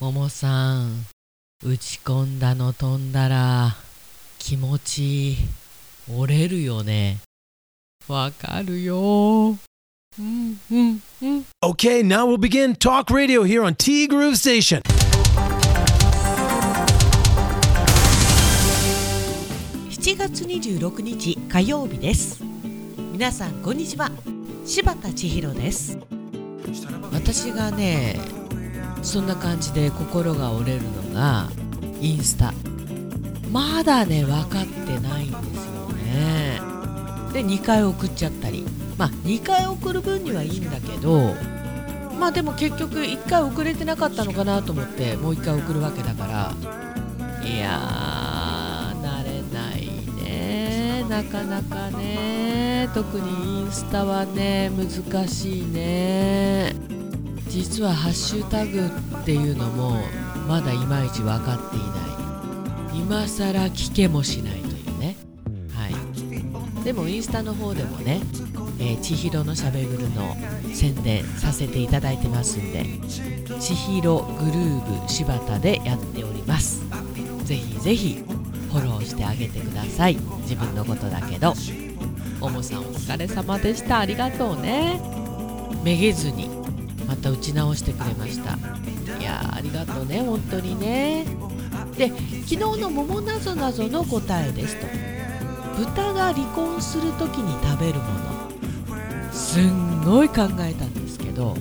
ももさん打ち込んだの飛んだら気持ち折れるよね。わかるよ。うんうんうん。Okay, now we'll begin Talk Radio here on T Groove Station. 7月26日火曜日です。皆さんこんにちは。柴田千尋です。私がねそんな感じで心が折れるのがインスタ。まだね分かってないんですよね。で2回送っちゃったり。まあ2回送る分にはいいんだけどまあでも結局1回送れてなかったのかなと思ってもう1回送るわけだから。いやー慣れないね。なかなかね。特にインスタはね難しいね。実はハッシュタグっていうのもまだいまいち分かっていない。今更聞けもしないというね。はい。でもインスタの方でもねえー、千尋のしゃべぐるの宣伝させていただいてますんで千尋グルーブ柴田でやっております。ぜひぜひフォローしてあげてください。自分のことだけど。ももさんお疲れ様でした。ありがとうね。めげずにまた打ち直してくれました。いやありがとうね本当にね。で昨日の「桃なぞなぞ」の答えですと。豚が離婚する時に食べるもの。すんごい考えたんですけど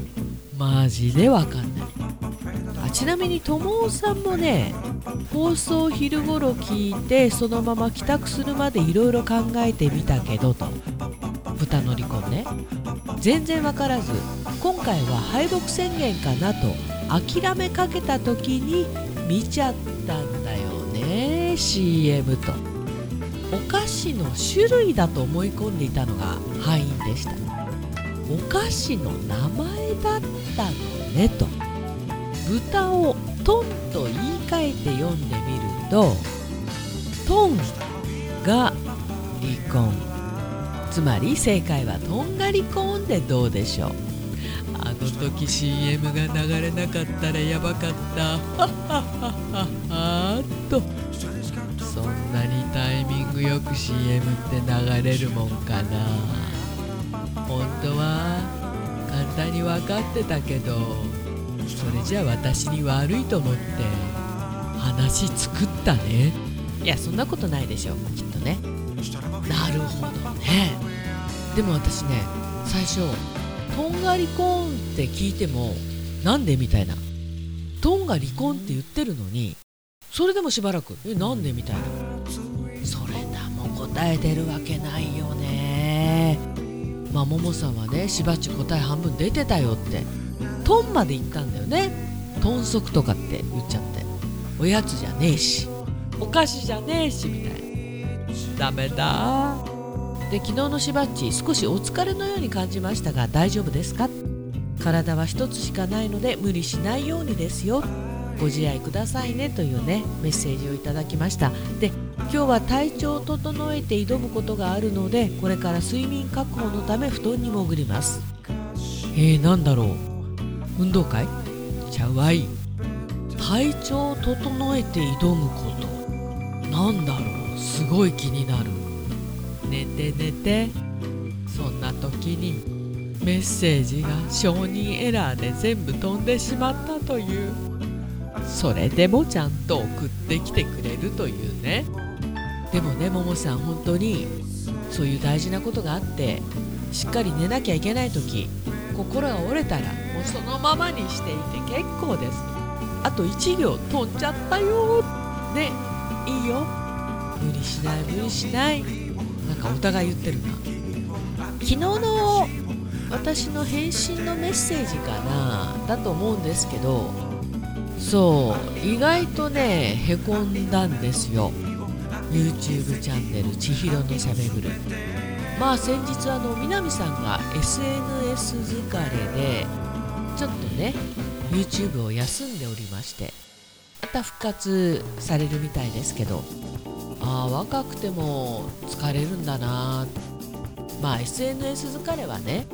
マジでわかんない。あちなみにともさんもね放送昼頃聞いてそのまま帰宅するまでいろいろ考えてみたけどと。豚の離婚ね。全然わからず。今回は敗北宣言かなと諦めかけた時に見ちゃったんだよね CM と。お菓子の種類だと思い込んでいたのが敗因でした。お菓子の名前だったのねと。豚をトンと言い換えて読んでみるとトンが離婚。つまり正解はとんがりコーンでどうでしょう。時 CM が流れなかったらやばかった。はっはっはっはっと。そんなにタイミングよく CM って流れるもんかな。本当は簡単に分かってたけどそれじゃ私に悪いと思って話作ったね。いやそんなことないでしょ。きっとね。なるほどね。でも私ね最初とんがりコーンって聞いてもなんでみたいな。トンが離婚って言ってるのにそれでもしばらくえなんでみたいな。それだも答えてるわけないよね。まあももさんはねしばっち答え半分出てたよってトンまで言ったんだよね。豚足とかって言っちゃって。おやつじゃねえしお菓子じゃねえしみたいな。ダメだ。で昨日のしばっち少しお疲れのように感じましたが大丈夫ですか？体は一つしかないので無理しないようにですよ。ご自愛くださいねというねメッセージをいただきました。で今日は体調を整えて挑むことがあるのでこれから睡眠確保のため布団に潜ります。えー、なんだろう。運動会？ちゃわい。体調を整えて挑むこと。なんだろう。すごい気になる。寝て寝てそんな時にメッセージが承認エラーで全部飛んでしまったという。それでもちゃんと送ってきてくれるというね。でもねももさん本当にそういう大事なことがあってしっかり寝なきゃいけない時心が折れたらもうそのままにしていて結構ですあと1行飛んじゃったよねいいよ。無理しない無理しない。なんかお互い言ってるな。昨日の私の返信のメッセージかな？だと思うんですけどそう意外とねへこんだんですよ。YouTube チャンネル「千尋のしゃべぐる」まあ先日あの南さんが SNS 疲れでちょっとね YouTube を休んでおりましてまた復活されるみたいですけどああ若くても疲れるんだなまあ SNS 疲れはね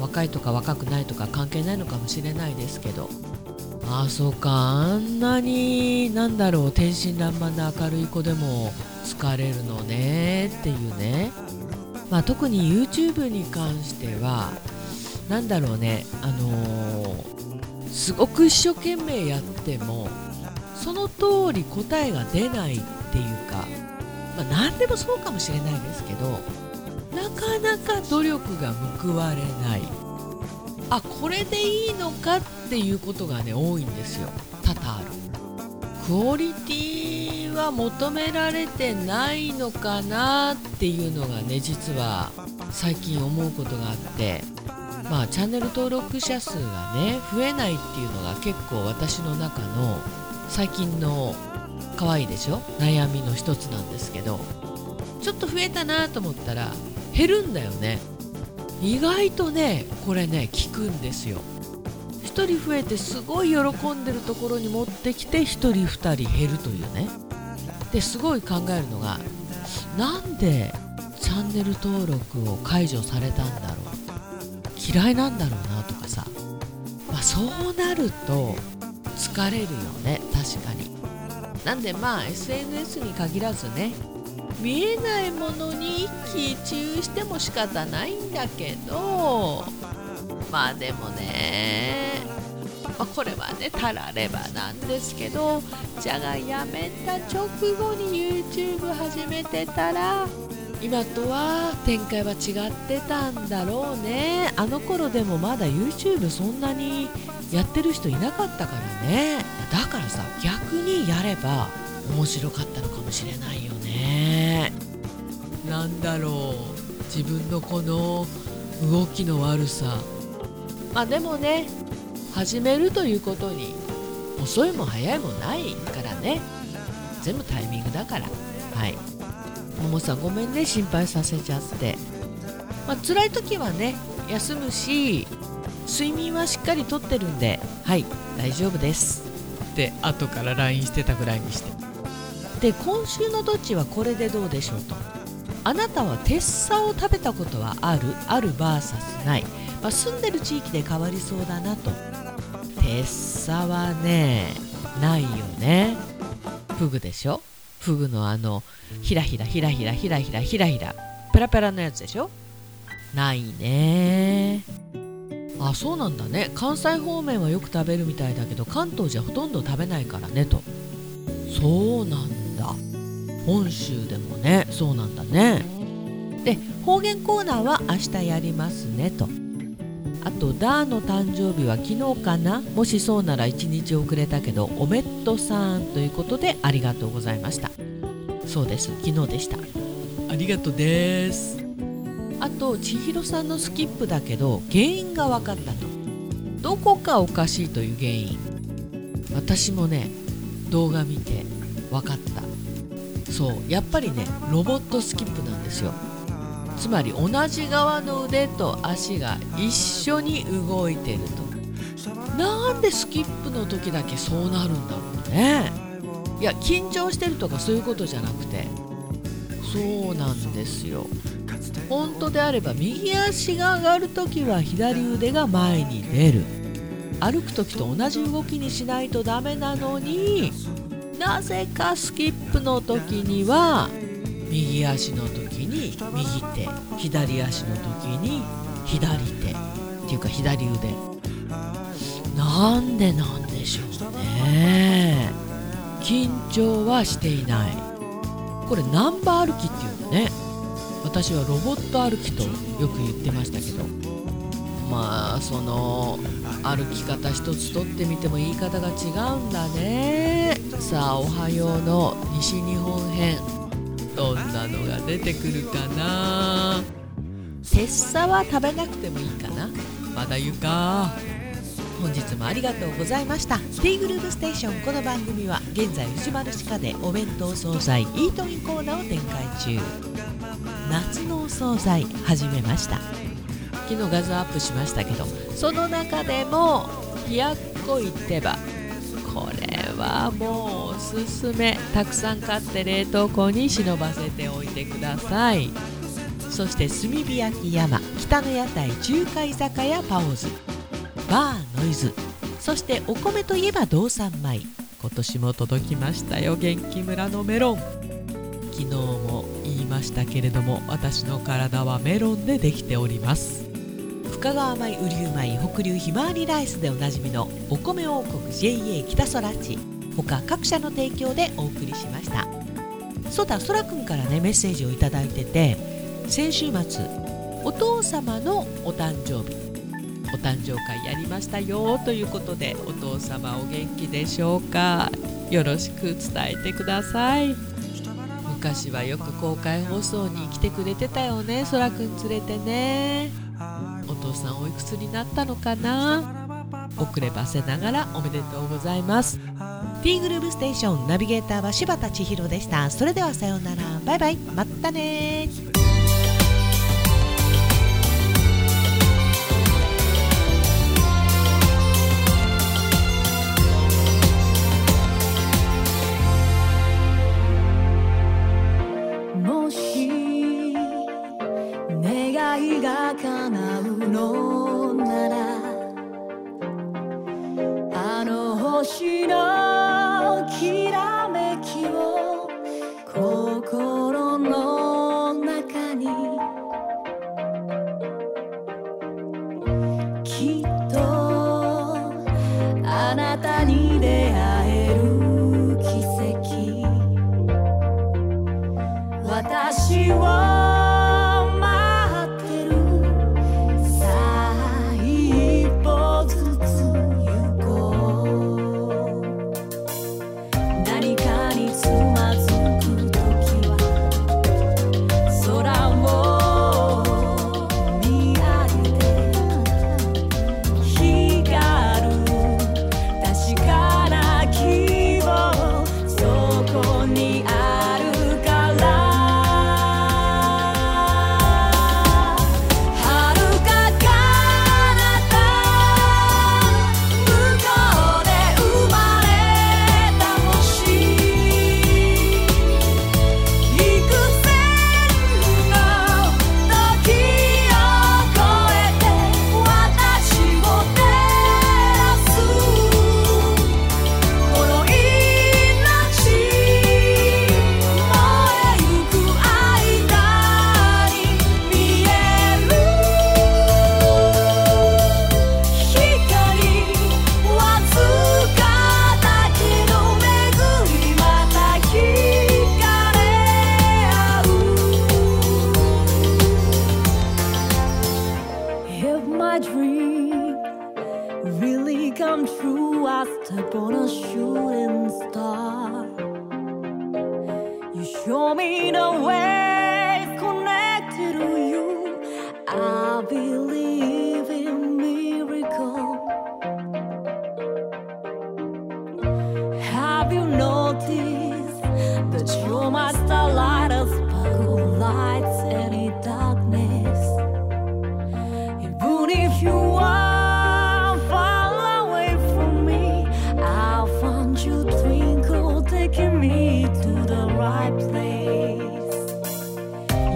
若いとか若くないとか関係ないのかもしれないですけど。ああそうか。あんなになんだろう天真爛漫な明るい子でも疲れるのねっていうね、まあ、特に YouTube に関してはなんだろうね。あのー、すごく一生懸命やってもその通り答えが出ないっていうか、まあ、何でもそうかもしれないですけどなかなか努力が報われない。あこれでいいのかっていうことがね多いんですよ。多々ある。クオリティは求められてないのかなっていうのがね実は最近思うことがあって。まあチャンネル登録者数がね増えないっていうのが結構私の中の最近の可愛いでしょ？悩みの一つなんですけど。ちょっと増えたなと思ったら減るんだよね。意外とねこれね効くんですよ。1人増えてすごい喜んでるところに持ってきて1人2人減るというね。ですごい考えるのがなんでチャンネル登録を解除されたんだろう？嫌いなんだろうなとかさ、まあ、そうなると疲れるよね確かに。なんでまあ SNS に限らずね見えないものに一喜一憂しても仕方ないんだけどまあでもね、まあ、これはねたらればなんですけどじゃがやめた直後に YouTube 始めてたら今とは展開は違ってたんだろうね。あの頃でもまだ YouTube そんなにやってる人いなかったからね。だからさ逆にやれば面白かったのかもしれないよね。なんだろう。自分のこの動きの悪さ。まあでもね始めるということに遅いも早いもないからね。全部タイミングだから。はい。ももさんごめんね心配させちゃって。まあ辛い時はね休むし睡眠はしっかりとってるんではい大丈夫です。って後から LINE してたぐらいにして。で今週のどっちはこれでどうでしょうと。あなたはテッサを食べたことはある？ある VS ない、まあ、住んでる地域で変わりそうだなと。テッサはねないよね。フグでしょ？フグのあのひらひらひらひらひらひらひらひらペラペラのやつでしょ？ないねあそうなんだね。関西方面はよく食べるみたいだけど関東じゃほとんど食べないからねと。そうなんだ。本州でもねそうなんだね。で方言コーナーは明日やりますねと。あとダーの誕生日は昨日かな。もしそうなら1日遅れたけどおめっとさんということでありがとうございました。そうです。昨日でした。ありがとうです。あと千尋さんのスキップだけど原因が分かったと。どこかおかしいという原因。私もね動画見て分かった。そうやっぱりねロボットスキップなんですよ。つまり同じ側の腕と足が一緒に動いてると。なんでスキップの時だけそうなるんだろうね。いや緊張してるとかそういうことじゃなくて。そうなんですよ。本当であれば右足が上がる時は左腕が前に出る。歩く時と同じ動きにしないとダメなのになぜかスキップの時には右足の時に右手左足の時に左手っていうか左腕。なんでなんでしょうね。緊張はしていない。これナンバー歩きっていうんだね。私はロボット歩きとよく言ってましたけどまあその歩き方一つとってみても言い方が違うんだね。さあ「おはよう」の西日本編どんなのが出てくるかな。拙さは食べなくてもいいかな。まだ言うか。本日もありがとうございました。ティーグループステーション。この番組は現在藤丸地下でお弁当惣菜イートインコーナーを展開中。夏のお惣菜始めました。昨日画像アップしましたけどその中でも冷やっこい手羽これはもうおすすめ。たくさん買って冷凍庫に忍ばせておいてください。そして炭火焼き山北の屋台中華居酒屋パオズ。バーノイズ。そしてお米といえば道産米。今年も届きましたよ元気村のメロン。昨日もいましたけれども私の体はメロンでできております。深川米雨竜米北流ひまわりライスでおなじみのお米王国 JA 北空地。他各社の提供でお送りしました。そうだそらくんからねメッセージを頂いてて先週末お父様のお誕生日。お誕生会やりましたよということでお父様お元気でしょうか。よろしく伝えてください。昔はよく公開放送に来てくれてたよね。そらくん連れてね。お父さんおいくつになったのかな？遅ればせながらおめでとうございます。T グルーブステーションナビゲーターは柴田千尋でした。それではさようなら。バイバイ。またねが叶うのならあの星のきらめきを心の中にきっとあなたに出会える奇跡。私を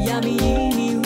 闇に